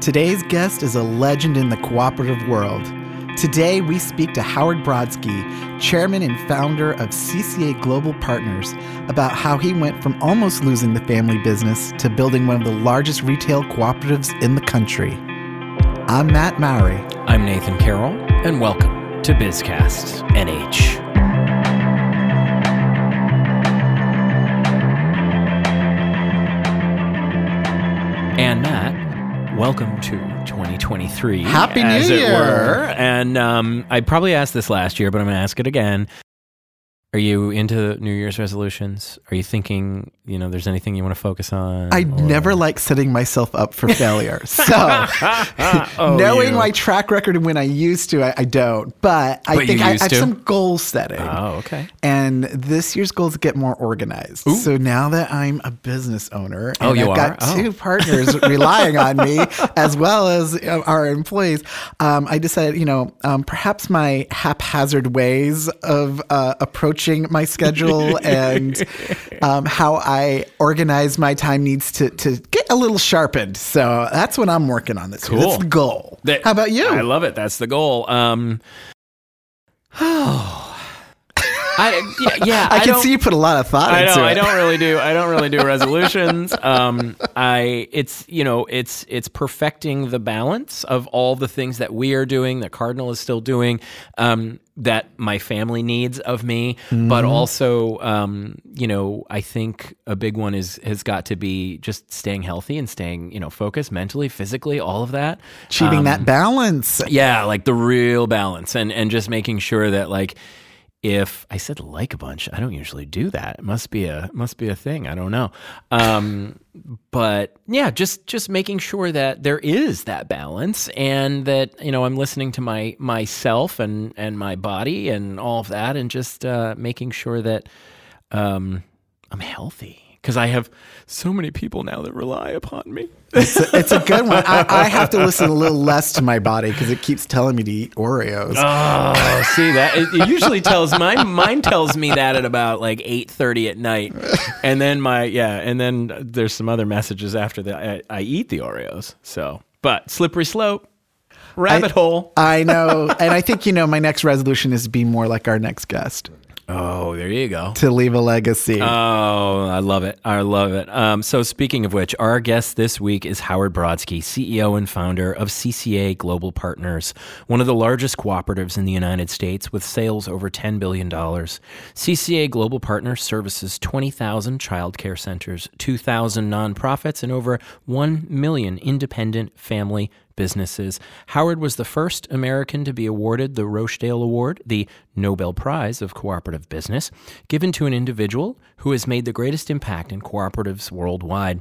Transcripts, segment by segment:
Today's guest is a legend in the cooperative world. Today, we speak to Howard Brodsky, chairman and founder of CCA Global Partners, about how he went from almost losing the family business to building one of the largest retail cooperatives in the country. I'm Matt Mowry. I'm Nathan Carroll, and welcome to BizCast NH. Welcome to 2023. Happy New as Year. It were. And um, I probably asked this last year, but I'm going to ask it again. Are you into New Year's resolutions? Are you thinking, you know, there's anything you want to focus on? I or- never like setting myself up for failure. So, Oh, knowing you. my track record and when I used to, I, I don't. But I But think I, I have to? some goal setting. Oh, okay. And this year's goal is to get more organized. So now that I'm a business owner, Oh, you I've got? Oh. two partners relying on me as well as uh, our employees, um, I decided, you know, um, perhaps my haphazard ways of uh, approaching my schedule and um, how I organize my time needs to, to get a little sharpened. So that's what I'm working on this year. That's the goal. That- how about you? I love it. That's the goal. Um, oh, I yeah, yeah I, can see you put a lot of thought I into know. it. I don't really do. I don't really do resolutions. Um, I it's you know it's it's perfecting the balance of all the things that we are doing, that Cardinal is still doing, um, that my family needs of me, but also um, you know I think a big one is has got to be just staying healthy and staying you know focused mentally, physically, all of that. Achieving Um, that balance. yeah, like the real balance and and just making sure that like if I said like a bunch, I don't usually do that. It must be a must be a thing. I don't know. Um, but yeah, just just making sure that there is that balance and that you know I'm listening to my myself and and my body and all of that and just uh, making sure that um, I'm healthy because I have so many people now that rely upon me. It's a, it's a good one. I, I have to listen a little less to my body because it keeps telling me to eat Oreos. Oh, see that it, it usually tells my mine tells me that at about like eight thirty at night, and then my yeah, and then there's some other messages after that. I, I eat the Oreos, so but slippery slope, rabbit I- hole. I know. And I think, you know, my next resolution is to be more like our next guest, Oh, there you go. to leave a legacy. Oh, I love it. I love it. Um, so, speaking of which, our guest this week is Howard Brodsky, CEO and founder of CCA Global Partners, one of the largest cooperatives in the United States with sales over $10 billion. CCA Global Partners services 20,000 child care centers, 2,000 nonprofits, and over 1 million independent family businesses. Howard was the first American to be awarded the Rochdale Award, the Nobel Prize of Cooperative Business, given to an individual who has made the greatest impact in cooperatives worldwide.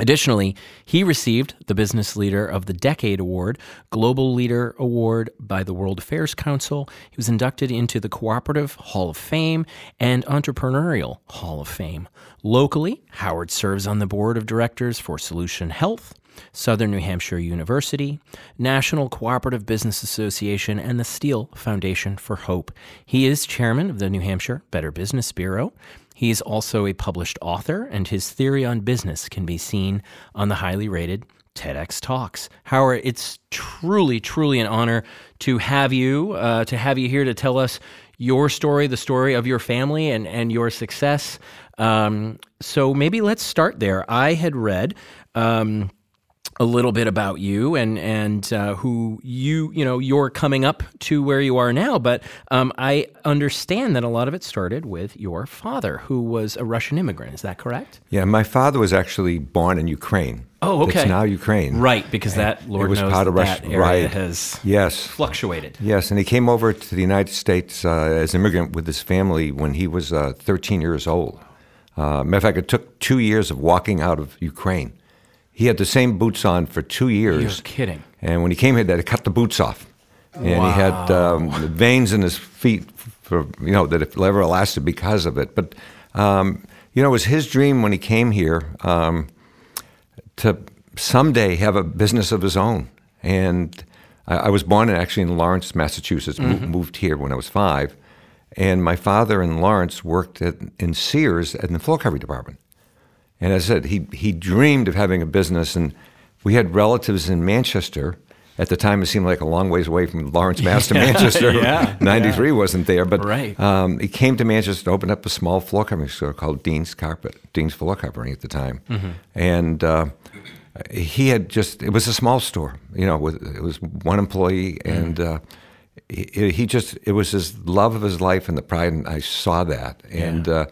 Additionally, he received the Business Leader of the Decade Award, Global Leader Award by the World Affairs Council. He was inducted into the Cooperative Hall of Fame and Entrepreneurial Hall of Fame. Locally, Howard serves on the board of directors for Solution Health, Southern New Hampshire University, National Cooperative Business Association, and the Steele Foundation for Hope. He is chairman of the New Hampshire Better Business Bureau. He is also a published author, and his theory on business can be seen on the highly rated TEDx Talks. Howard, it's truly, truly an honor to have you, uh, to have you here to tell us your story, the story of your family, and and your success. Um, so maybe let's start there. I had read. Um, a little bit about you and and uh, who you you know you're coming up to where you are now. But um, I understand that a lot of it started with your father, who was a Russian immigrant. Is that correct? Yeah, my father was actually born in Ukraine. Oh, okay. It's now Ukraine. Right, because that Lord knows part of that Russia. area right. has Yes. fluctuated. Yes, and he came over to the United States uh, as an immigrant with his family when he was uh, 13 years old. Uh, matter of fact, it took two years of walking out of Ukraine. He had the same boots on for two years. You're kidding. And when he came here, they had cut the boots off. And he had um, veins in his feet for you know that it never lasted because of it. But um, you know, it was his dream when he came here um, to someday have a business of his own. And I, I was born in, actually in Lawrence, Massachusetts. mo- moved here when I was five, and my father in Lawrence worked at, in Sears in the floor covering department. And as I said, he he dreamed of having a business, and we had relatives in Manchester. At the time, it seemed like a long ways away from Lawrence, Mass to Manchester. yeah, 93 wasn't there, but Right. um, he came to Manchester to open up a small floor covering store called Dean's Carpet, Dean's Floor Covering at the time. And uh, he had just, it was a small store, you know, with, it was one employee. And uh, he, he just, it was his love of his life and the pride, and I saw that. And uh,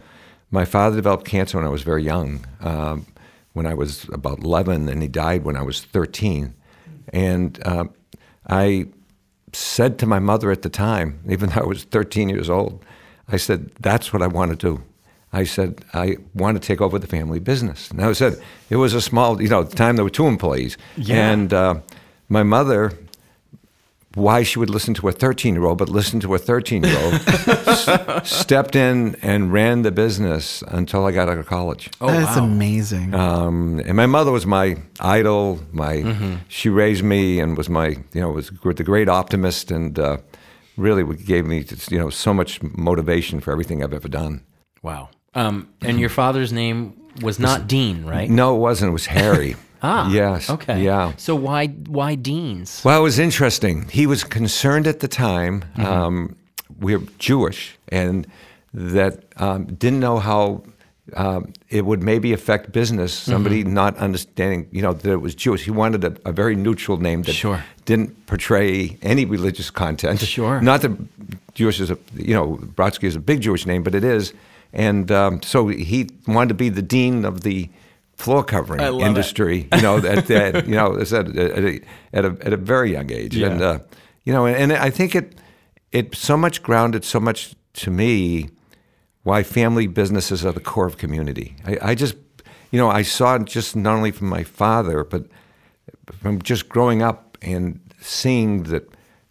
my father developed cancer when I was very young, um, when I was about 11, and he died when I was 13. And uh, I said to my mother at the time, even though I was 13 years old, I said, That's what I want to do. I said, I want to take over the family business. And I said, it was a small, you know, at the time there were two employees. Yeah. And uh, my mother, why she would listen to a 13 year old, but listen to a 13 year old, s- stepped in and ran the business until I got out of college. Oh, That's wow. amazing. Um, and my mother was my idol. My she raised me and was my you know was the great optimist and uh, really gave me you know so much motivation for everything I've ever done. Wow. Um, and your father's name was not Dean, right? No, it wasn't. It was Harry. Ah. yes. Okay. Yeah. So why why Dean's? Well, it was interesting. He was concerned at the time. Um, we're Jewish, and that um, didn't know how um, it would maybe affect business. Somebody not understanding, you know, that it was Jewish. He wanted a, a very neutral name that Sure. didn't portray any religious content. Sure. Not that Jewish is a, you know, Brodsky is a big Jewish name, but it is. And um, so he wanted to be the dean of the floor covering I love it. industry. You know, at that, you know, at a, at a at a very young age, Yeah. and uh, you know, and, and I think it it so much grounded so much to me why family businesses are the core of community. I, I just, you know, I saw it just not only from my father, but from just growing up and seeing that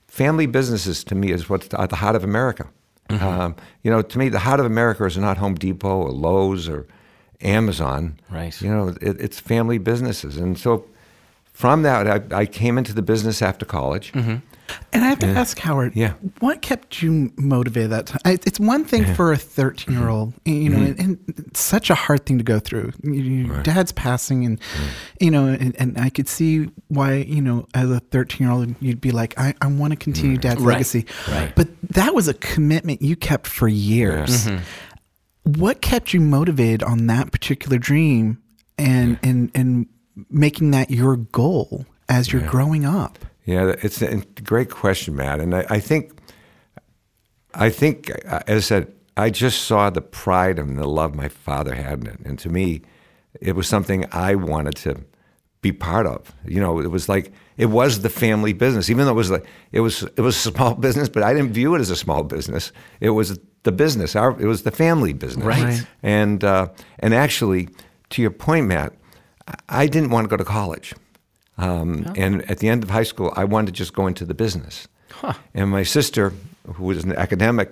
family businesses to me is what's at the heart of America. Um, you know, to me, the heart of America is not Home Depot or Lowe's or Amazon. Right. You know, it, it's family businesses, and so from that, I, I came into the business after college. Mm-hmm. And I have to ask Howard, Yeah. what kept you motivated that time? It's one thing for a 13 year old, you know, mm-hmm. and, and such a hard thing to go through. You- Your dad's passing, and, mm. you know, and, and I could see why, you know, as a 13 year old, you'd be like, I, I want to continue dad's Right. legacy. Right. But that was a commitment you kept for years. Mm-hmm. What kept you motivated on that particular dream and, and, and making that your goal as you're growing up? Yeah, it's a great question, Matt. And I, I think, I think, uh, as I said, I just saw the pride and the love my father had in it, and to me, it was something I wanted to be part of. You know, it was like it was the family business, even though it was like it was it was a small business, but I didn't view it as a small business. It was the business. Our it was the family business, Right. Right. And uh, and actually, to your point, Matt, I- I didn't want to go to college. Um, And at the end of high school, I wanted to just go into the business. And my sister, who was an academic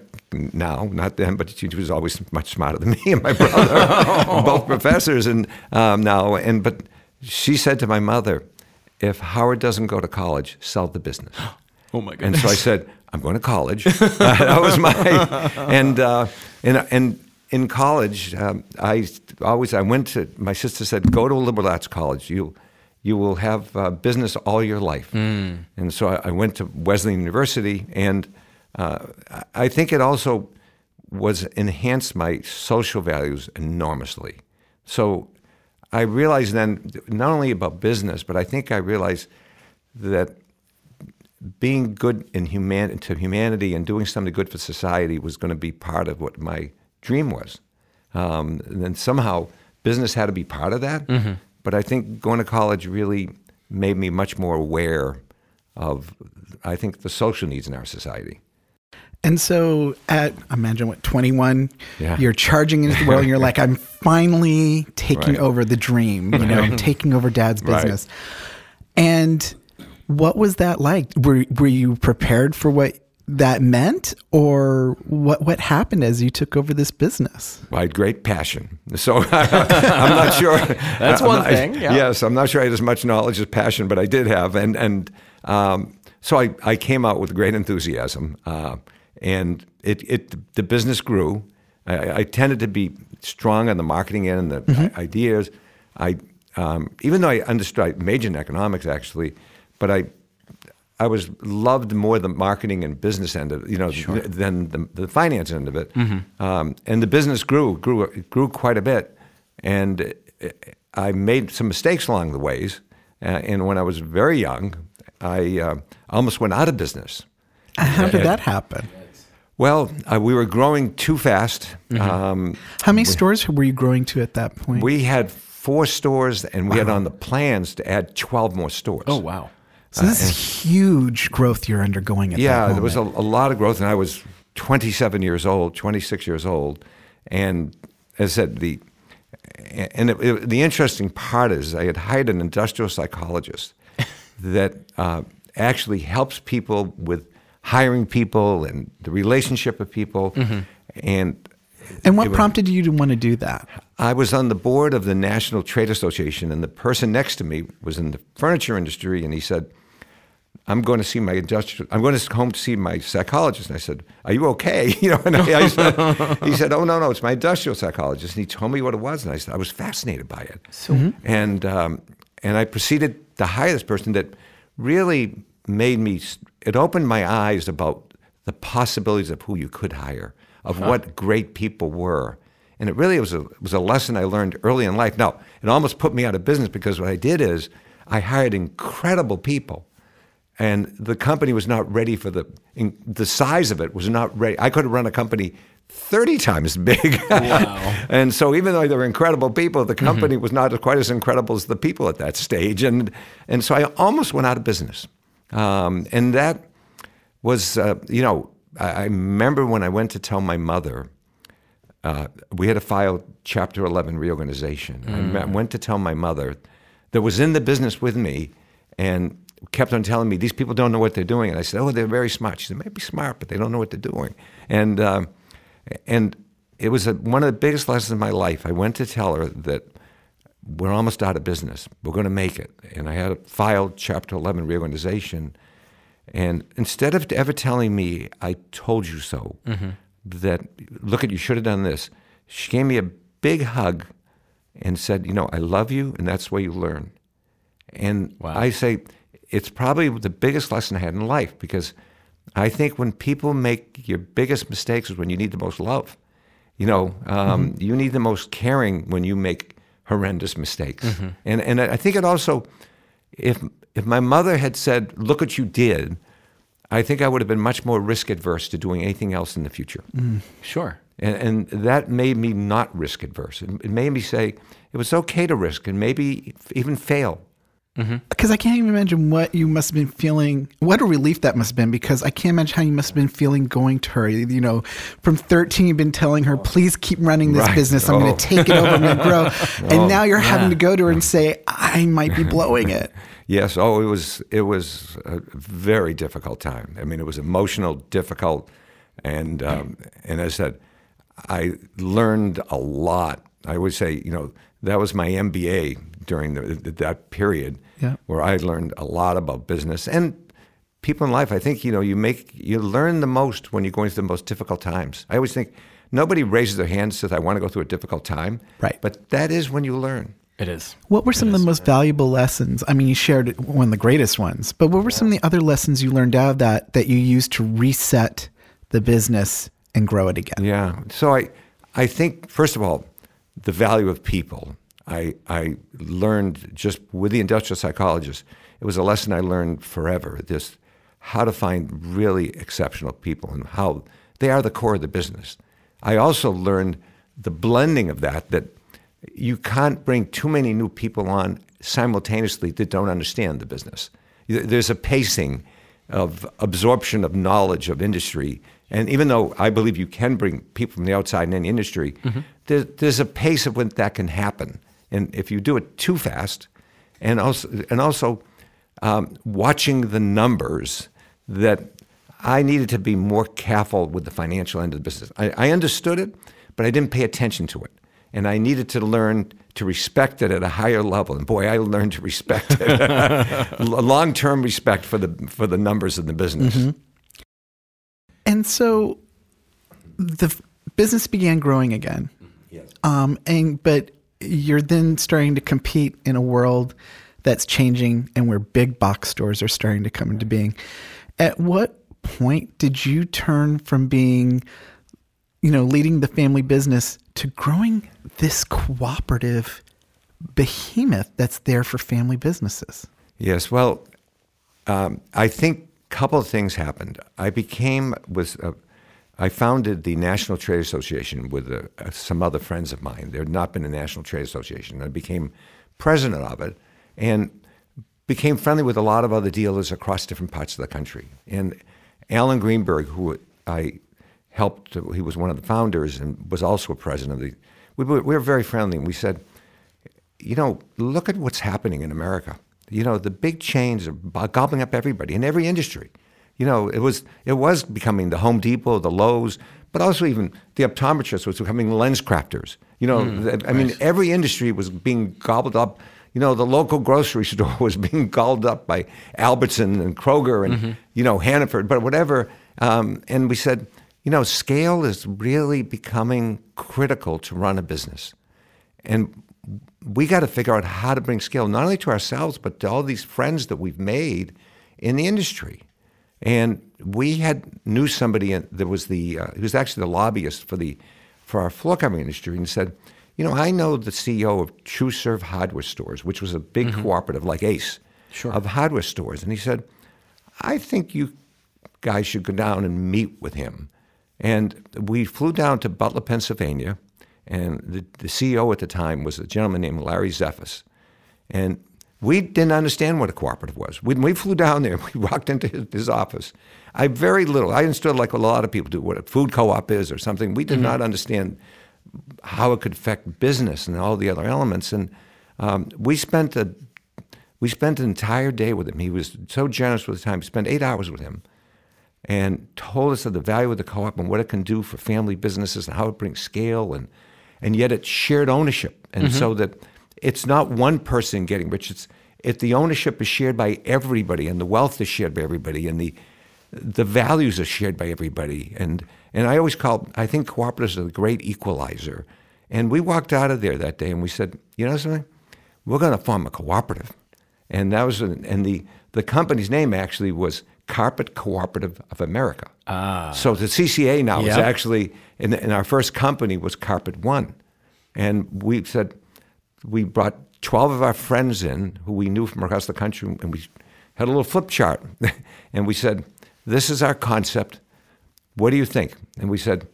now, not then, but she was always much smarter than me and my brother, both professors, and um, now. And but she said to my mother, "If Howard doesn't go to college, sell the business." Oh my goodness! And so I said, I'm going to college. that was my, and, uh, and, and in college, um, I always, I went to, my sister said, go to a liberal arts college. You, you will have uh, business all your life. And so I, I went to Wesleyan University, and uh, I think it also was enhanced my social values enormously. So I realized then not only about business, but I think I realized that being good in human to humanity and doing something good for society was going to be part of what my dream was. Um, and then somehow business had to be part of that. But I think going to college really made me much more aware of, I think, the social needs in our society. And so at imagine what 21 Yeah. you're charging into the world and you're like I'm finally taking Right. over the dream, you know, I'm taking over dad's Right. business. And what was that like? Were were you prepared for what that meant or what what happened as you took over this business? I had great passion. So I'm not sure. That's I'm one not- thing, yeah. Yes, I'm not sure I had as much knowledge as passion, but I did have. And and um, so I, I came out with great enthusiasm, uh, and it, it the business grew. I, I tended to be strong on the marketing end and the Mm-hmm. ideas. I um, even though I understood, I majored in economics actually, but I I was loved more the marketing and business end of you know th- than the, the finance end of it. Um, and the business grew grew grew quite a bit, and uh, I made some mistakes along the ways. Uh, and when I was very young, I uh, almost went out of business. How did that happen? Well, uh, we were growing too fast. Um, How many stores were you growing to at that point? we had four stores, and we had on the plans to add twelve more stores. Oh wow. So this is huge growth you're undergoing at Yeah, there was a, a lot of growth, and I was 27 years old, 26 years old, and as I said, the and it, it- the interesting part is I had hired an industrial psychologist that uh, actually helps people with hiring people and the relationship of people, and and what was- prompted you to want to do that? I was on the board of the National Trade Association, and the person next to me was in the furniture industry, and he said, "I'm going to see my industrial. I'm going to home to see my psychologist." And I said, "Are you okay?" You know, and I, I said, he said, "Oh no, no, it's my industrial psychologist." And he told me what it was, and I said, I was fascinated by it. So, and um, and I proceeded to hire this person that really made me. It opened my eyes about the possibilities of who you could hire, of what great people were. And it really was a, was a lesson I learned early in life. Now, it almost put me out of business because what I did is I hired incredible people. And the company was not ready for the, in, the size of it was not ready. I could have run a company 30 times big. Wow. and so even though they were incredible people, the company was not quite as incredible as the people at that stage. And, and so I almost went out of business. Um, and that was, uh, you know, I, I remember when I went to tell my mother, uh, we had to file Chapter 11 reorganization. I went to tell my mother that was in the business with me and kept on telling me, these people don't know what they're doing. And I said, oh, they're very smart. She said, maybe smart, but they don't know what they're doing. And, um, and it was a, one of the biggest lessons of my life. I went to tell her that we're almost out of business. We're going to make it. And I had to file Chapter 11 reorganization. And instead of ever telling me, I told you so, that, look at, you should have done this, she gave me a big hug and said, you know, I love you, and that's where you learn. And I say, it's probably the biggest lesson I had in life because I think when people make your biggest mistakes is when you need the most love. You know, um, mm-hmm. you need the most caring when you make horrendous mistakes. Mm-hmm. And and I think it also, if if my mother had said, "Look what you did," I think I would have been much more risk adverse to doing anything else in the future. Mm, sure. And, and that made me not risk adverse. It, it made me say it was okay to risk and maybe even fail. Because I can't even imagine what you must have been feeling. What a relief that must have been. Because I can't imagine how you must have been feeling going to her. You know, from 13, you've been telling her, please keep running this Right. business. I'm going Oh. to take it over. I'm going to grow. and now you're having to go to her and say, I might be blowing it. Yes. Oh, it was it was a very difficult time. I mean, it was emotional, difficult, and um, and as I said, I learned a lot. I would say, you know, that was my MBA during the, that period, Yeah. where I learned a lot about business and people in life. I think you know you make you learn the most when you're going through the most difficult times. I always think nobody raises their hand and says, "I want to go through a difficult time," Right. But that is when you learn. It is. What were some of the most valuable lessons? I mean, you shared one of the greatest ones, but what were some of the other lessons you learned out of that that you used to reset the business and grow it again? Yeah. So I, I think first of all, the value of people. I I learned just with the industrial psychologist. It was a lesson I learned forever. This how to find really exceptional people and how they are the core of the business. I also learned the blending of that. That you can't bring too many new people on simultaneously that don't understand the business. There's a pacing of absorption of knowledge of industry. And even though I believe you can bring people from the outside in any industry, mm-hmm. there, there's a pace of when that can happen. And if you do it too fast, and also, and also um, watching the numbers, that I needed to be more careful with the financial end of the business. I, I understood it, but I didn't pay attention to it. And I needed to learn to respect it at a higher level. And boy, I learned to respect it. Long term respect for the, for the numbers in the business. And so the f- business began growing again. Yes. Um, and but you're then starting to compete in a world that's changing and where big box stores are starting to come into being. At what point did you turn from being, you know, leading the family business to growing this cooperative behemoth that's there for family businesses? Yes, well, um, I think a couple of things happened. I became was uh, I founded the National Trade Association with uh, some other friends of mine. There had not been a National Trade Association. I became president of it and became friendly with a lot of other dealers across different parts of the country. And Alan Greenberg, who I helped, he was one of the founders and was also a president of the. We were, we were very friendly, and we said, you know, look at what's happening in America. You know, the big chains are gobbling up everybody in every industry. You know, it was it was becoming the Home Depot, the Lowe's, but also even the optometrists was becoming LensCrafters. You know, mm, I mean, every industry was being gobbled up. You know, the local grocery store was being gobbled up by Albertson and Kroger and mm-hmm. you know Hannaford, but whatever. Um, and we said, you know, scale is really becoming critical to run a business, and we got to figure out how to bring scale not only to ourselves but to all these friends that we've made in the industry. And we had knew somebody that was the uh, he was actually the lobbyist for the for our floor covering industry, and said, you know, I know the CEO of TruServ Hardware Stores, which was a big mm-hmm. cooperative like Ace sure. of hardware stores, and he said, I think you guys should go down and meet with him. And we flew down to Butler, Pennsylvania, and the, the CEO at the time was a gentleman named Larry Zephus. And we didn't understand what a cooperative was. When we flew down there, we walked into his, his, office. I very little. I understood, like a lot of people do, what a food co-op is or something. We did mm-hmm. not understand how it could affect business and all the other elements. And um, we spent a we spent an entire day with him. He was so generous with his time. We spent eight hours with him, and told us of the value of the co-op and what it can do for family businesses and how it brings scale and and yet it's shared ownership, and mm-hmm. so that it's not one person getting rich. It's if the ownership is shared by everybody, and the wealth is shared by everybody, and the the values are shared by everybody. And and I always call I think cooperatives are the great equalizer. And we walked out of there that day, and we said, you know something, we're going to form a cooperative. And that was and the the company's name actually was Carpet Cooperative of America. Ah. So the CCA now yep. is actually, in, in our first company was Carpet One. And we said, we brought 12 of our friends in who we knew from across the country, and we had a little flip chart. and we said, This is our concept. What do you think? And we said,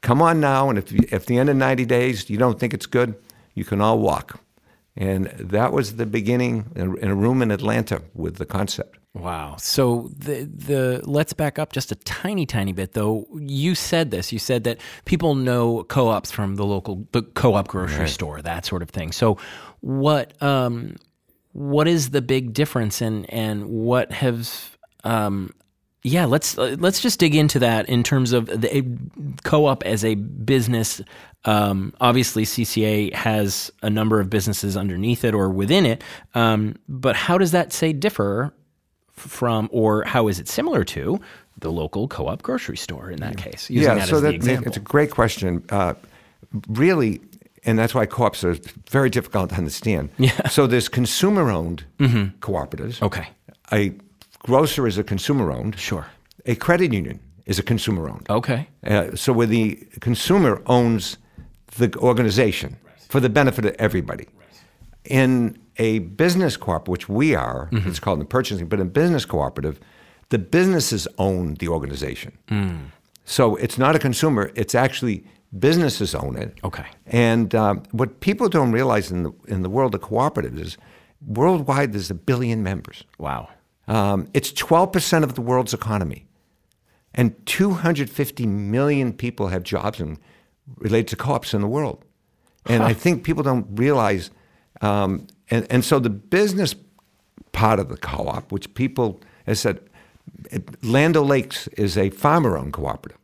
Come on now, and if, you, if the end of 90 days you don't think it's good, you can all walk. And that was the beginning in a room in Atlanta with the concept. Wow. So the the let's back up just a tiny tiny bit though. You said this. You said that people know co-ops from the local the co-op grocery right. store, that sort of thing. So what um what is the big difference and and what has um yeah, let's let's just dig into that in terms of the co-op as a business. Um, obviously, CCA has a number of businesses underneath it or within it, um, but how does that say differ from, or how is it similar to the local co-op grocery store in that case? yeah, that so that, it's a great question. Uh, really, and that's why co-ops are very difficult to understand. Yeah. So there's consumer-owned mm-hmm. cooperatives. Okay. A grocer is a consumer-owned. Sure. A credit union is a consumer-owned. Okay. Uh, so where the consumer owns the organization for the benefit of everybody. Right. In a business cooperative, which we are, mm-hmm. it's called the purchasing, but in business cooperative, the businesses own the organization. Mm. So it's not a consumer, it's actually businesses own it. Okay. And um, what people don't realize in the, in the world of cooperatives is worldwide there's a billion members. Wow. Um, it's 12% of the world's economy. And 250 million people have jobs in, related to co ops in the world. And huh. I think people don't realize um, and, and so the business part of the co op, which people, as I said, Land O'Lakes is a farmer owned cooperative.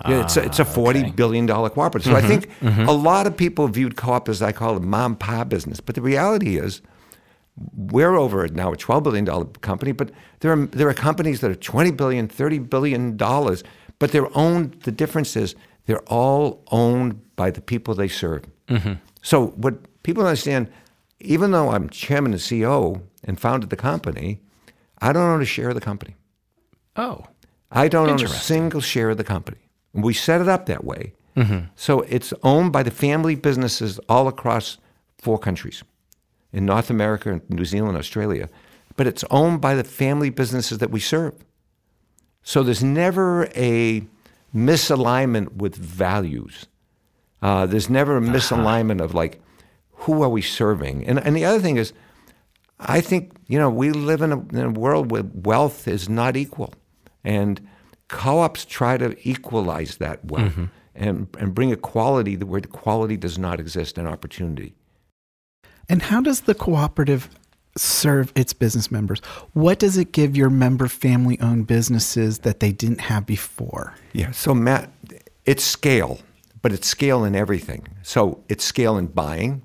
Ah, it's, a, it's a ah, forty okay. billion dollar cooperative. So mm-hmm, I think mm-hmm. a lot of people viewed co-op as I call it mom pa business. But the reality is, we're over now a twelve billion dollar company. But there are there are companies that are twenty billion, thirty billion dollars, but they're owned. The difference is They're all owned by the people they serve. So what people understand, even though I'm chairman and CEO and founded the company, I don't own a share of the company. Oh, I don't own a single share of the company. We set it up that way. So it's owned by the family businesses all across four countries in North America, New Zealand, Australia. But it's owned by the family businesses that we serve. So there's never a misalignment with values. Uh, there's never a misalignment of like, who are we serving? And, and the other thing is, I think, you know, we live in a, in a world where wealth is not equal. And co ops try to equalize that wealth mm-hmm. and, and bring equality where equality does not exist and opportunity. And how does the cooperative serve its business members? What does it give your member family owned businesses that they didn't have before? Yeah. So Matt, it's scale, but it's scale in everything. So it's scale in buying.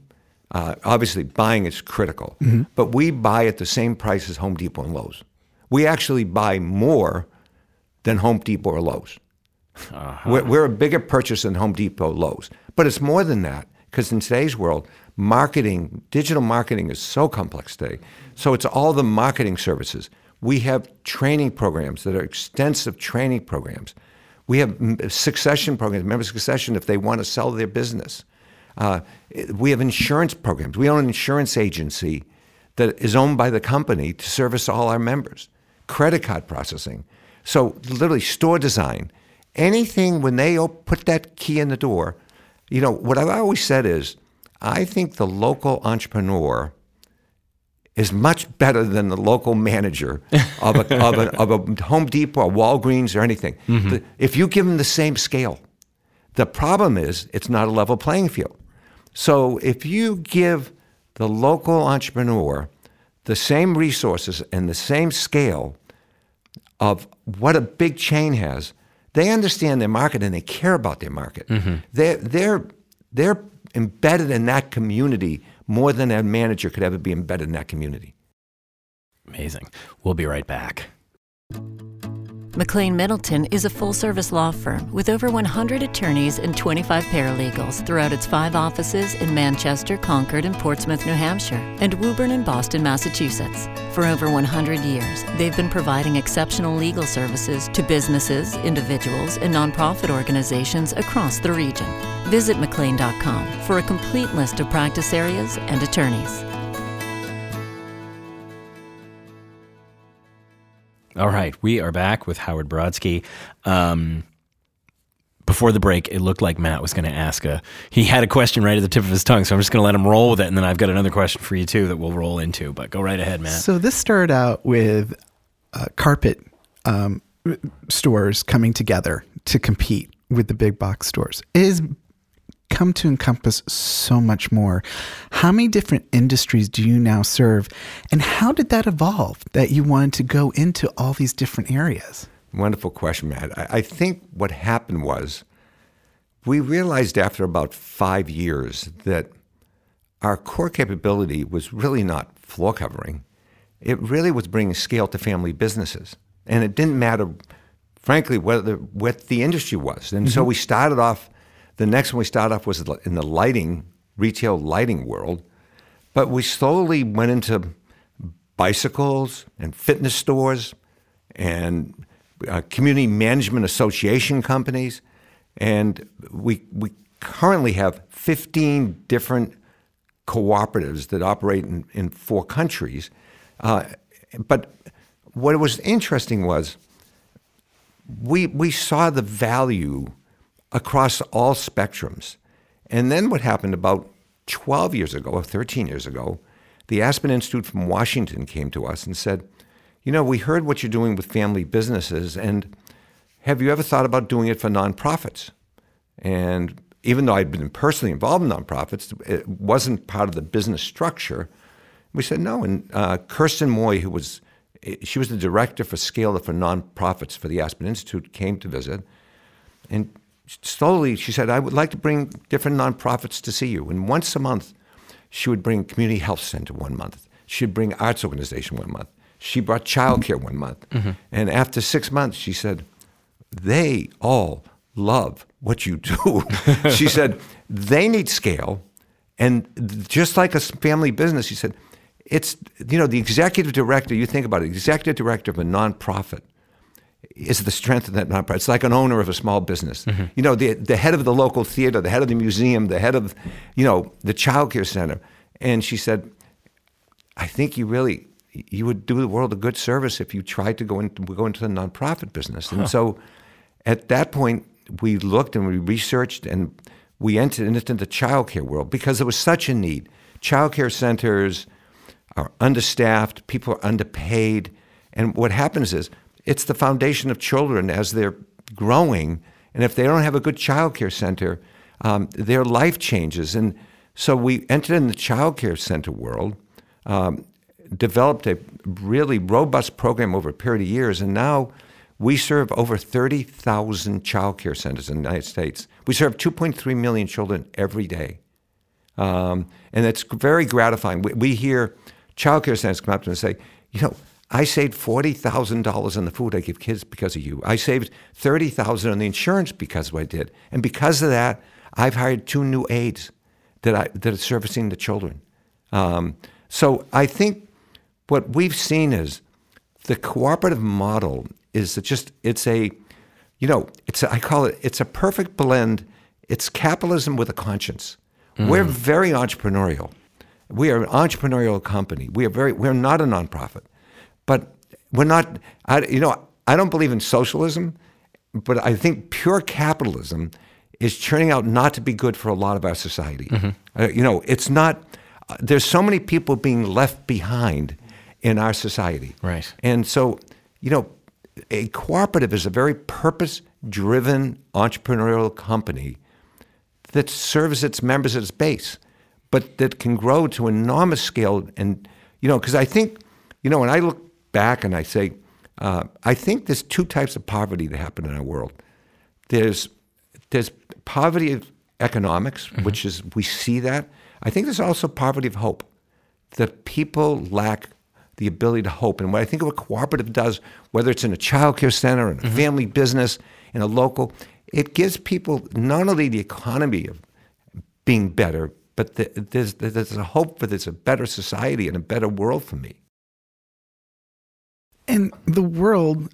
Uh, obviously, buying is critical, but we buy at the same price as Home Depot and Lowe's. We actually buy more than Home Depot or Lowe's. We're, we're a bigger purchase than Home Depot, Lowe's, but it's more than that because in today's world, marketing, digital marketing is so complex today. So it's all the marketing services. We have training programs that are extensive training programs. We have succession programs, member succession if they want to sell their business. Uh, we have insurance programs. We own an insurance agency that is owned by the company to service all our members. Credit card processing. So literally store design. Anything when they op- put that key in the door, you know, what I've always said is I think the local entrepreneur is much better than the local manager of a, of a, of a Home Depot or Walgreens or anything. The- if you give them the same scale, the problem is it's not a level playing field. So if you give the local entrepreneur the same resources and the same scale of what a big chain has, they understand their market and they care about their market. Mm-hmm. They're, they're, they're embedded in that community more than a manager could ever be embedded in that community. amazing. We'll be right back. McLane Middleton is a full service law firm with over 100 attorneys and 25 paralegals throughout its five offices in Manchester, Concord, and Portsmouth, New Hampshire, and Woburn and Boston, Massachusetts. For over 100 years, they've been providing exceptional legal services to businesses, individuals, and nonprofit organizations across the region. Visit McLane.com for a complete list of practice areas and attorneys. All right, we are back with Howard Brodsky. Um, before the break, it looked like Matt was going to ask a. He had a question right at the tip of his tongue, so I'm just going to let him roll with it, and then I've got another question for you too that we'll roll into. But go right ahead, Matt. So this started out with uh, carpet um, stores coming together to compete with the big box stores. It has come to encompass so much more. How many different industries do you now serve, and how did that evolve that you wanted to go into all these different areas? Wonderful question, Matt. I, I think what happened was we realized after about five years that our core capability was really not floor covering. It really was bringing scale to family businesses. And it didn't matter, frankly, whether, what the industry was. And so mm-hmm. we started off, the next one we started off was in the lighting, retail lighting world. But we slowly went into bicycles and fitness stores and uh, community management association companies. And we, we currently have 15 different cooperatives that operate in, in four countries. Uh, but what was interesting was we, we saw the value across all spectrums. And then what happened about 12 years ago, or 13 years ago, the Aspen Institute from Washington came to us and said, You know, we heard what you're doing with family businesses, and have you ever thought about doing it for nonprofits? And even though I'd been personally involved in nonprofits, it wasn't part of the business structure. We said no. And uh, Kirsten Moy, who was she was the director for scale for nonprofits for the Aspen Institute, came to visit, and slowly she said, "I would like to bring different nonprofits to see you." And once a month, she would bring community health center one month. She'd bring arts organization one month. She brought childcare one month. Mm-hmm. And after six months, she said, "They all love what you do. she said, they need scale. And just like a family business, she said, it's, you know, the executive director, you think about it, executive director of a nonprofit is the strength of that nonprofit. It's like an owner of a small business. Mm-hmm. You know, the, the head of the local theater, the head of the museum, the head of, you know, the child care center. And she said, I think you really, you would do the world a good service if you tried to go into, go into the nonprofit business. And huh. so at that point, we looked and we researched and we entered into the child care world because there was such a need. Child care centers are understaffed, people are underpaid. And what happens is it's the foundation of children as they're growing. And if they don't have a good child care center, um, their life changes. And so we entered in the child care center world, um, developed a really robust program over a period of years, and now we serve over 30,000 child care centers in the United States. We serve 2.3 million children every day. Um, and it's very gratifying. We, we hear child care centers come up to us and say, you know, I saved forty thousand dollars on the food I give kids because of you. I saved thirty thousand on the insurance because of what I did, and because of that, I've hired two new aides that I that are servicing the children. Um, so I think what we've seen is the cooperative model is just it's a you know it's a, I call it it's a perfect blend. It's capitalism with a conscience. Mm. We're very entrepreneurial. We are an entrepreneurial company. We are very we're not a nonprofit. But we're not, I, you know, I don't believe in socialism, but I think pure capitalism is turning out not to be good for a lot of our society. Mm-hmm. Uh, you know, it's not, uh, there's so many people being left behind in our society. Right. And so, you know, a cooperative is a very purpose driven entrepreneurial company that serves its members at its base, but that can grow to enormous scale. And, you know, because I think, you know, when I look back and I say, uh, I think there's two types of poverty that happen in our world. There's there's poverty of economics, mm-hmm. which is we see that. I think there's also poverty of hope. That people lack the ability to hope. And what I think of what cooperative does, whether it's in a child care center, in a mm-hmm. family business, in a local, it gives people not only the economy of being better, but the, there's, there's a hope for there's a better society and a better world for me. And the world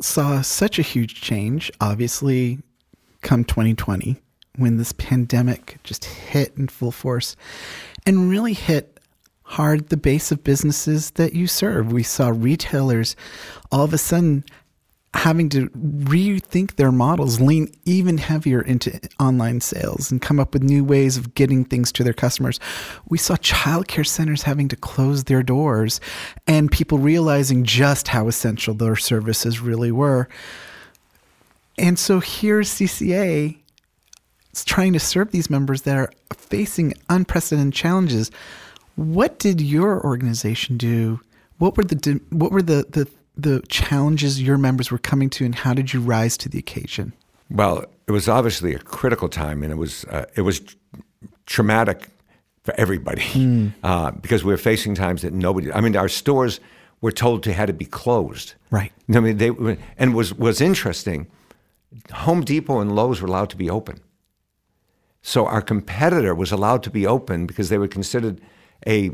saw such a huge change, obviously, come 2020, when this pandemic just hit in full force and really hit hard the base of businesses that you serve. We saw retailers all of a sudden having to rethink their models, lean even heavier into online sales, and come up with new ways of getting things to their customers. We saw childcare centers having to close their doors and people realizing just how essential their services really were. And so here's CCA it's trying to serve these members that are facing unprecedented challenges. What did your organization do? What were the what were the, the the challenges your members were coming to, and how did you rise to the occasion? Well, it was obviously a critical time, and it was uh, it was traumatic for everybody mm. uh, because we were facing times that nobody. I mean, our stores were told to had to be closed. Right. I mean, they and was was interesting. Home Depot and Lowe's were allowed to be open. So our competitor was allowed to be open because they were considered a,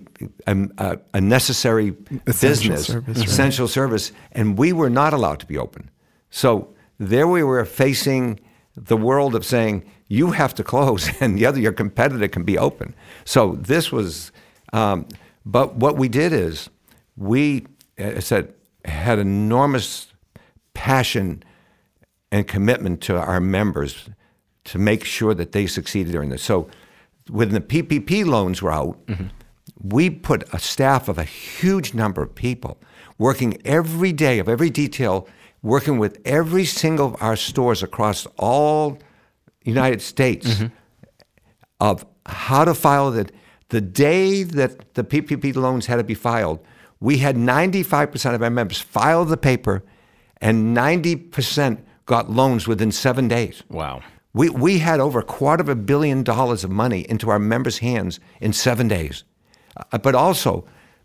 a, a necessary essential business, service, essential right. service, and we were not allowed to be open. So there we were facing the world of saying you have to close, and the other your competitor can be open. So this was, um, but what we did is we, I said, had enormous passion and commitment to our members to make sure that they succeeded during this. So when the PPP loans were out. Mm-hmm we put a staff of a huge number of people working every day of every detail, working with every single of our stores across all United States mm-hmm. of how to file it. The day that the PPP loans had to be filed, we had 95% of our members file the paper and 90% got loans within seven days. Wow. We, we had over a quarter of a billion dollars of money into our members' hands in seven days. Uh, but also,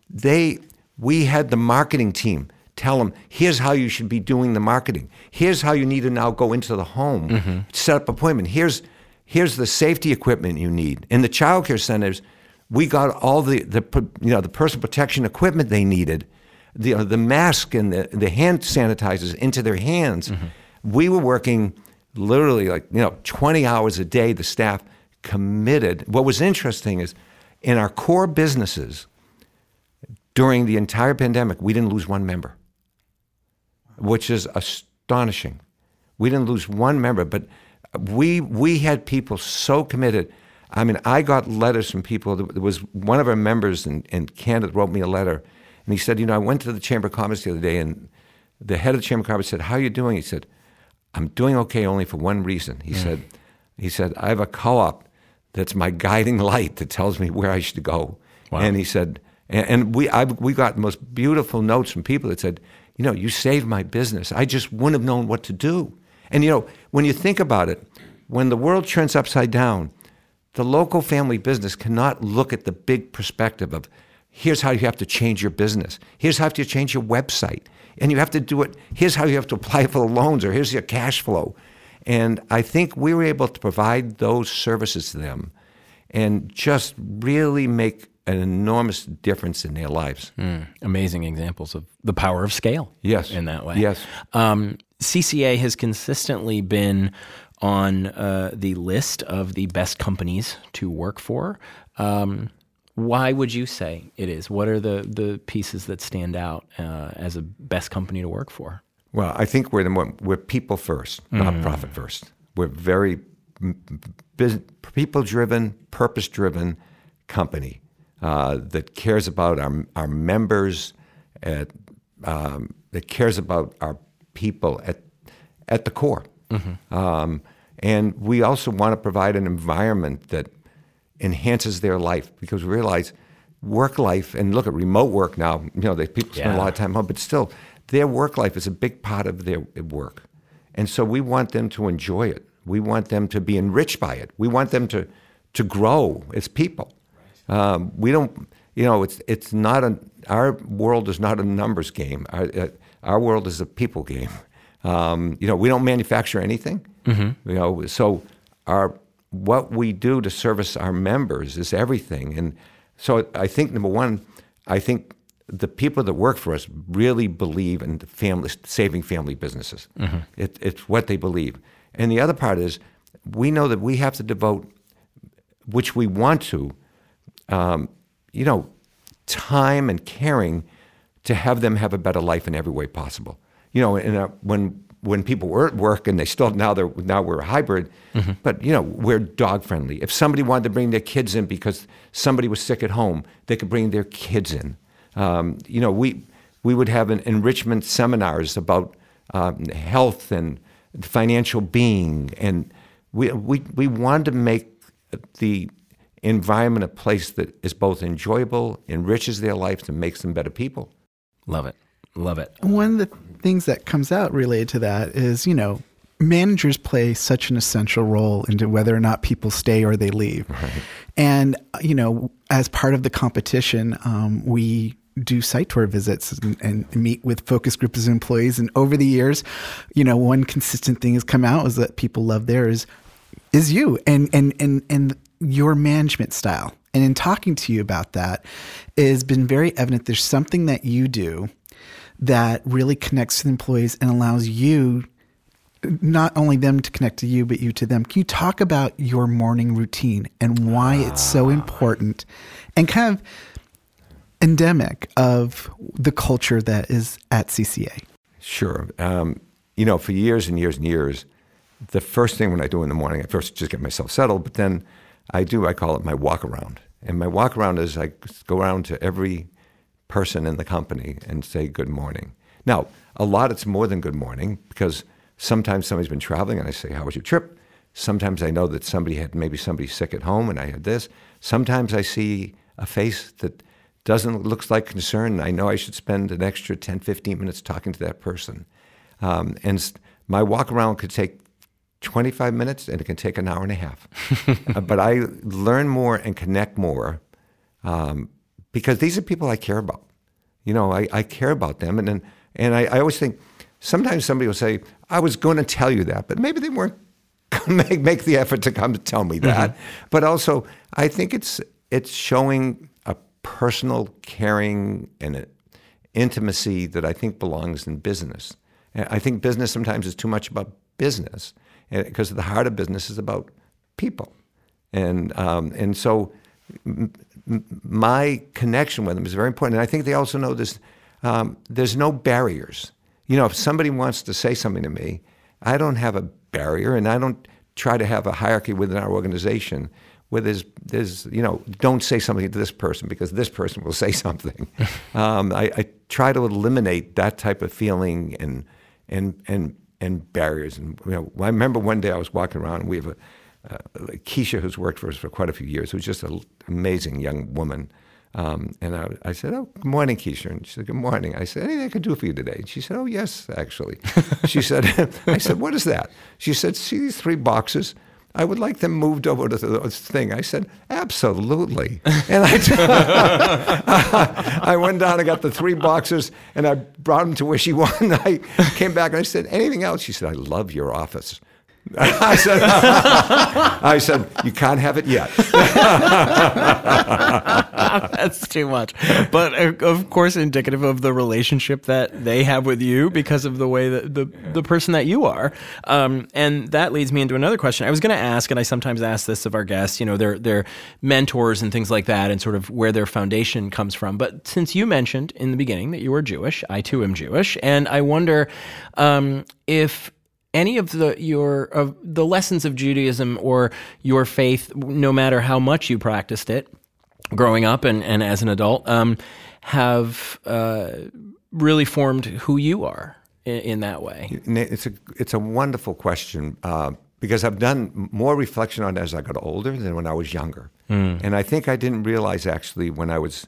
they we had the marketing team tell them, here's how you should be doing the marketing. Here's how you need to now go into the home, mm-hmm. set up appointment. Here's here's the safety equipment you need. In the child care centers, we got all the, the you know the personal protection equipment they needed, the you know, the mask and the, the hand sanitizers into their hands. Mm-hmm. We were working literally like you know 20 hours a day. The staff committed. What was interesting is in our core businesses during the entire pandemic, we didn't lose one member, which is astonishing. We didn't lose one member, but we we had people so committed. I mean, I got letters from people. There was one of our members in, in Canada wrote me a letter, and he said, you know, I went to the Chamber of Commerce the other day, and the head of the Chamber of Commerce said, "How are you doing?" He said, "I'm doing okay, only for one reason." He said, "He said I have a co-op that's my guiding light that tells me where I should go." And he said, and, and we I, we got the most beautiful notes from people that said, "You know, you saved my business. I just wouldn't have known what to do." And you know, when you think about it, when the world turns upside down, the local family business cannot look at the big perspective of here's how you have to change your business. Here's how you have to change your website. And you have to do it. Here's how you have to apply for the loans, or here's your cash flow. And I think we were able to provide those services to them and just really make an enormous difference in their lives. Amazing examples of the power of scale. Yes. In that way. Yes. Um, CCA has consistently been on uh, the list of the best companies to work for. Um, why would you say it is? What are the, the pieces that stand out uh, as a best company to work for? Well, I think we're the more, we're people first, not profit first. We're very people driven, purpose driven company uh, that cares about our our members, at, um, that cares about our people at at the core. Um, and we also want to provide an environment that enhances their life because we realize work life and look at remote work now. You know, they, people spend a lot of time home, but still, their work life is a big part of their work, and so we want them to enjoy it. We want them to be enriched by it. We want them to to grow as people. Um, we don't, you know, it's it's not a our world is not a numbers game. Our, uh, our world is a people game. Um, you know, we don't manufacture anything. You know, so our what we do to service our members is everything. And so I think number one, I think the people that work for us really believe in the family, saving family businesses. It, it's what they believe. And the other part is we know that we have to devote, which we want to, um, you know, time and caring to have them have a better life in every way possible. You know, and uh, when when people were at work and they still now they're now we're a hybrid, but you know we're dog friendly. If somebody wanted to bring their kids in because somebody was sick at home, they could bring their kids in. Um, you know, we we would have an enrichment seminars about um, health and financial being, and we we we wanted to make the environment a place that is both enjoyable, enriches their lives, and makes them better people. Love it. Love it. One of the things that comes out related to that is, you know, managers play such an essential role into whether or not people stay or they leave. And, you know, as part of the competition, um, we do site tour visits and, and meet with focus groups of employees. And over the years, you know, one consistent thing has come out is that people love there is is you and and and and your management style. And in talking to you about that, it has been very evident there's something that you do that really connects to the employees and allows you not only them to connect to you but you to them. Can you talk about your morning routine and why it's so ah. important and kind of endemic of the culture that is at CCA? Sure. Um, you know, for years and years and years, the first thing when I do in the morning, I first just get myself settled, but then I do, I call it my walk around. And my walk around is I go around to every person in the company and say good morning. Now, a lot it's more than good morning because sometimes somebody's been traveling and I say, How was your trip? Sometimes I know that somebody had maybe somebody sick at home and I had this. Sometimes I see a face that doesn't looks like concern. I know I should spend an extra 10, 15 minutes talking to that person. Um, and my walk around could take 25 minutes and it can take an hour and a half. Uh, but I learn more and connect more um, because these are people I care about. You know, I, I care about them. And then And I, I always think sometimes somebody will say, I was going to tell you that, but maybe they weren't make, make the effort to come to tell me that. Mm-hmm. But also, I think it's, it's showing personal caring and intimacy that I think belongs in business. I think business sometimes is too much about business because the heart of business is about people. And, um, and so m- my connection with them is very important. And I think they also know this, um, there's no barriers. You know, if somebody wants to say something to me, I don't have a barrier and I don't try to have a hierarchy within our organization where there's, there's you know, don't say something to this person because this person will say something. um, I, I, try to eliminate that type of feeling and, and, and, and barriers. And, you know, I remember one day I was walking around and we have a, uh, Keisha, who's worked for us for quite a few years, who's just an amazing young woman. Um, and I, I, said, "Oh, good morning, Keisha." And she said, "Good morning." I said, "Anything I can do for you today?" And she said, "Oh, yes, actually." she said, "I said, what is that?" She said, "See these three boxes." I would like them moved over to the thing. I said, absolutely. And I, I went down and got the three boxes and I brought them to where she wanted. I came back and I said, anything else? She said, I love your office. I said, I said, you can't have it yet. That's too much. But uh, of course, indicative of the relationship that they have with you because of the way that the, the person that you are. Um, and that leads me into another question. I was going to ask, and I sometimes ask this of our guests, you know, their, their mentors and things like that, and sort of where their foundation comes from. But since you mentioned in the beginning that you were Jewish, I too am Jewish. And I wonder um, if any of the your of the lessons of Judaism or your faith, no matter how much you practiced it growing up and, and as an adult, um, have uh, really formed who you are in, in, that way? It's a it's a wonderful question. Uh, because I've done more reflection on it as I got older than when I was younger. Mm. And I think I didn't realize actually when I was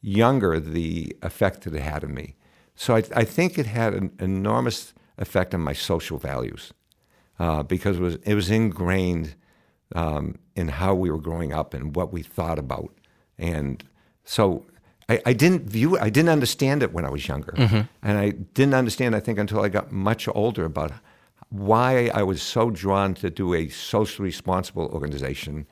younger the effect that it had on me. So I, I think it had an enormous effect on my social values uh, because it was, it was ingrained um, in how we were growing up and what we thought about. And so I, I didn't view it, I didn't understand it when I was younger. Mm-hmm. And I didn't understand, I think, until I got much older about why I was so drawn to do a socially responsible organization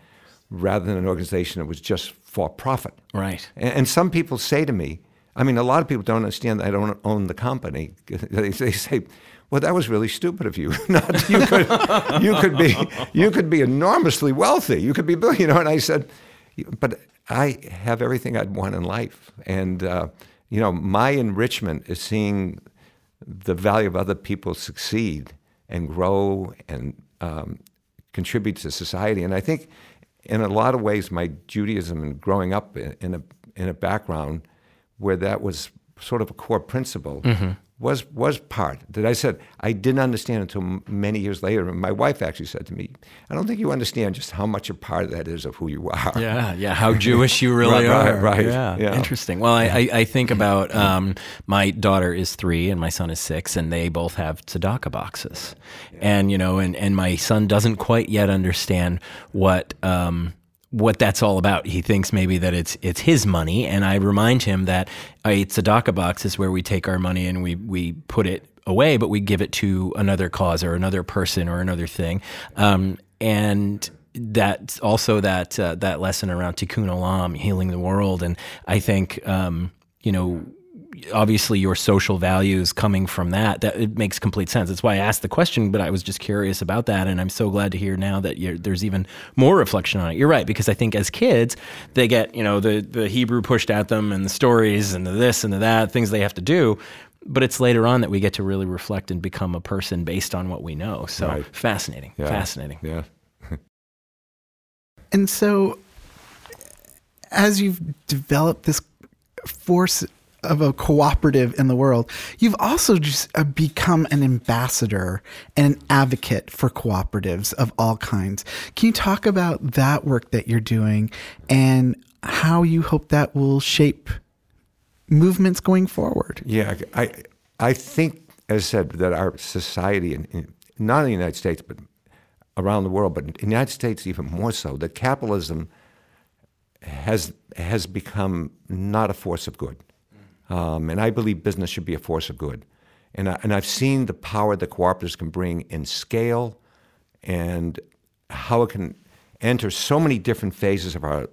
rather than an organization that was just for profit. Right. And, and some people say to me, I mean, a lot of people don't understand that I don't own the company. they, they say, well, that was really stupid of you. Not you could, you could be, you could be enormously wealthy. You could be, you know. And I said, but I have everything I'd want in life, and uh, you know, my enrichment is seeing the value of other people succeed and grow and um, contribute to society. And I think, in a lot of ways, my Judaism and growing up in, in a in a background where that was sort of a core principle. Mm-hmm was was part that I said I didn't understand until many years later. And my wife actually said to me, "I don't think you understand just how much a part of that is of who you are." Yeah, yeah, how Jewish you really right, are. Right, right. Yeah, yeah. interesting. Well, I, I, think about um, my daughter is three and my son is six, and they both have tzedakah boxes, yeah. and you know, and and my son doesn't quite yet understand what. Um, what that's all about. He thinks maybe that it's it's his money, and I remind him that it's a tzedakah box is where we take our money and we we put it away, but we give it to another cause or another person or another thing, um, and that also that uh, that lesson around tikkun olam, healing the world, and I think um, you know obviously your social values coming from that that it makes complete sense. That's why i asked the question but i was just curious about that and i'm so glad to hear now that there's even more reflection on it. You're right because i think as kids they get you know the the hebrew pushed at them and the stories and the this and the that things they have to do but it's later on that we get to really reflect and become a person based on what we know. So right. fascinating yeah. fascinating. Yeah. And so as you've developed this force of a cooperative in the world, you've also just uh, become an ambassador and an advocate for cooperatives of all kinds. Can you talk about that work that you're doing and how you hope that will shape movements going forward? Yeah, I I think, as I said, that our society, in, not in the United States, but around the world, but in the United States even more so, that capitalism has has become not a force of good. Um, and I believe business should be a force of good. And, I, and I've seen the power that cooperatives can bring in scale and how it can enter so many different phases of our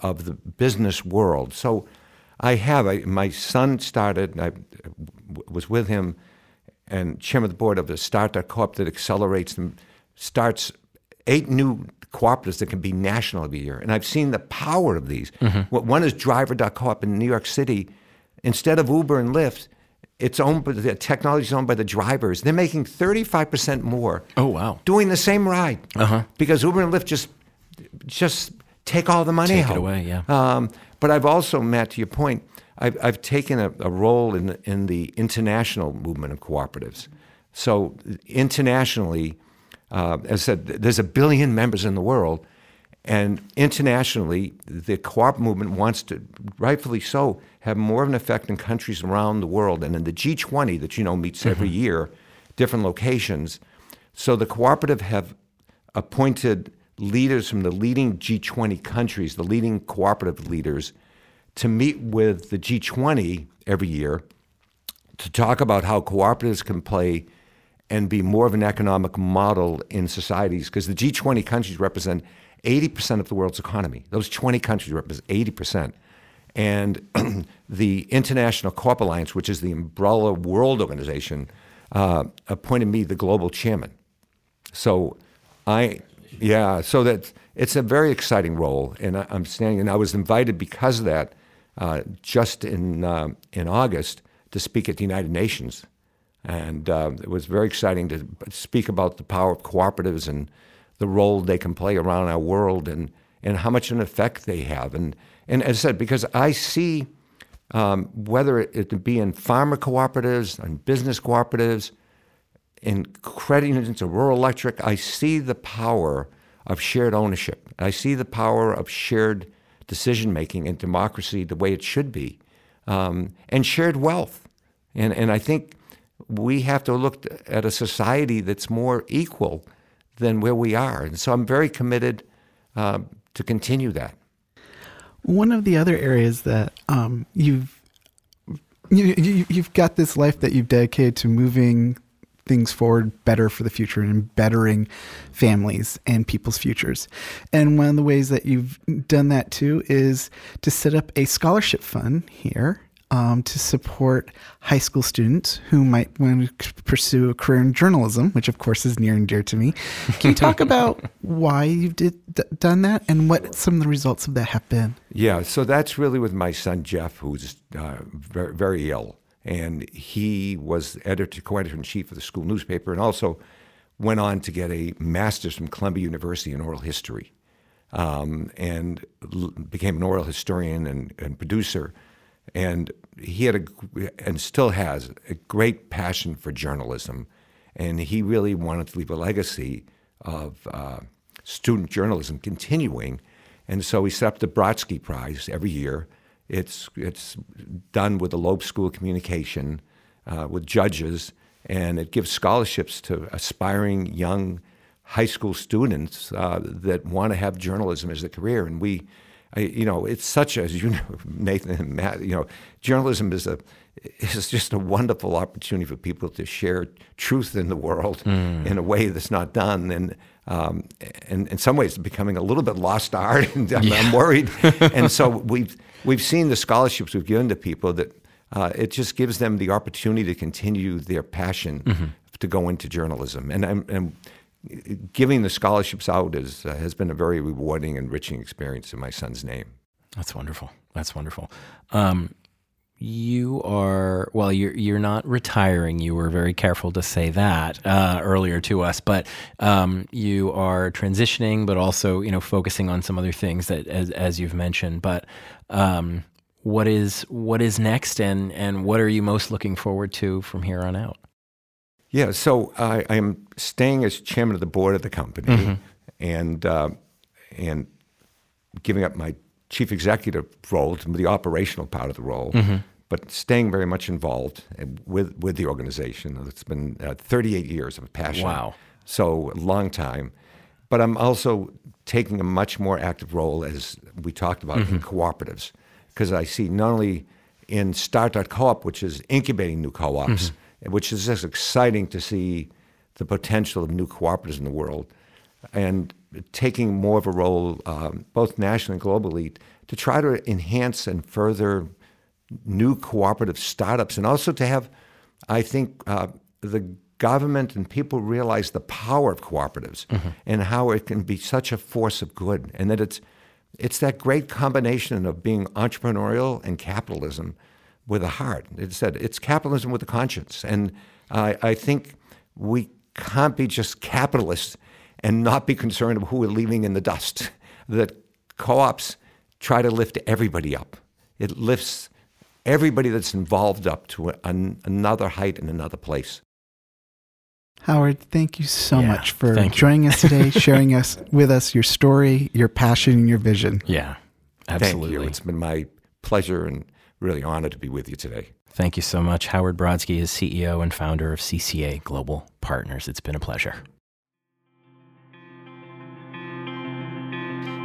of the business world. So I have. I, my son started. I was with him and chairman of the board of the Start.coop that accelerates and starts eight new cooperatives that can be national every year. And I've seen the power of these. Mm-hmm. One is Driver.coop in New York City. Instead of Uber and Lyft, it's owned by the technology is owned by the drivers. They're making 35% more. Oh wow. Doing the same ride. Uh-huh. Because Uber and Lyft just just take all the money Take out. it away, yeah. Um, but I've also, Matt, to your point, I've, I've taken a, a role in the, in the international movement of cooperatives. So internationally, uh, as I said, there's a billion members in the world, and internationally, the co-op movement wants to, rightfully so, have more of an effect in countries around the world. And in the G20 that you know meets every mm-hmm. year, different locations. So the cooperative have appointed leaders from the leading G20 countries, the leading cooperative leaders, to meet with the G20 every year to talk about how cooperatives can play and be more of an economic model in societies because the G20 countries represent 80% of the world's economy. Those 20 countries represent 80%. And the International Co-op Alliance, which is the umbrella world organization, uh, appointed me the global chairman. So I, yeah, so that it's a very exciting role, and I, am standing. And I was invited because of that, uh, just in uh, in August, to speak at the United Nations, and uh, it was very exciting to speak about the power of cooperatives and the role they can play around our world, and and how much an effect they have. And and as I said, because I see. Um, whether it be in farmer cooperatives and business cooperatives, in credit unions or rural electric, I see the power of shared ownership. I see the power of shared decision making and democracy the way it should be, um, and shared wealth. And, and I think we have to look at a society that's more equal than where we are. And so I'm very committed uh, to continue that. One of the other areas that um, you've you, you, you've got this life that you've dedicated to moving things forward better for the future and bettering families and people's futures. And one of the ways that you've done that too is to set up a scholarship fund here um, to support high school students who might want to pursue a career in journalism, which of course is near and dear to me. Can you talk about why you've did, d- done that and what some of the results of that have been? Yeah, so that's really with my son Jeff, who's uh, very, very ill and he was editor, co-editor in chief of the school newspaper, and also went on to get a master's from Columbia University in oral history, um, and l- became an oral historian and, and, producer. And he had a and still has a great passion for journalism, and he really wanted to leave a legacy of uh, student journalism continuing. And so he set up the Brodsky Prize every year it's it's done with the Loeb School of Communication, uh, with judges, and it gives scholarships to aspiring young high school students uh, that want to have journalism as a career. And we, I, you know, it's such as you know, Nathan and Matt. You know, journalism is a is just a wonderful opportunity for people to share truth in the world mm. in a way that's not done. And um, and in some ways, it's becoming a little bit lost art, and I'm, yeah. I'm worried. and so we've we've seen the scholarships we've given to people that uh, it just gives them the opportunity to continue their passion mm-hmm. to go into journalism. And, and giving the scholarships out is, uh, has been a very rewarding, enriching experience in my son's name. That's wonderful. That's wonderful. Um, you are well. You're you're not retiring. You were very careful to say that uh, earlier to us, but um, you are transitioning, but also you know focusing on some other things that as as you've mentioned. But um, what is what is next, and and what are you most looking forward to from here on out? Yeah, so I, I am staying as chairman of the board of the company, mm-hmm. and uh, and giving up my chief executive role, to the operational part of the role, mm-hmm. but staying very much involved with with the organization. It's been uh, 38 years of passion. Wow. So a long time. But I'm also taking a much more active role, as we talked about, mm-hmm. in cooperatives, because I see not only in Start.coop, which is incubating new co-ops, mm-hmm. Which is just exciting to see the potential of new cooperatives in the world and taking more of a role, um, both nationally and globally, to try to enhance and further new cooperative startups, and also to have, I think, uh, the government and people realize the power of cooperatives mm-hmm. and how it can be such a force of good, and that it's it's that great combination of being entrepreneurial and capitalism with a heart. It said it's capitalism with a conscience, and I, I think we can't be just capitalists and not be concerned of who we're leaving in the dust. That co-ops try to lift everybody up. It lifts everybody that's involved up to an, another height and another place. Howard, thank you so yeah, much for joining us today, sharing us with us your story, your passion, and your vision. Yeah, absolutely. Thank you. It's been my pleasure and really honored to be with you today. Thank you so much. Howard Brodsky is CEO and founder of CCA Global Partners. It's been a pleasure.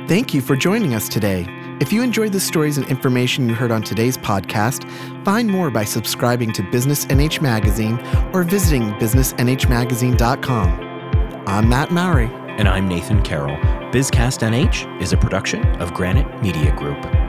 Thank you for joining us today. If you enjoyed the stories and information you heard on today's podcast, find more by subscribing to Business NH Magazine or visiting businessnhmagazine.com. I'm Matt Mowry. And I'm Nathan Carroll. BizCast NH is a production of Granite Media Group.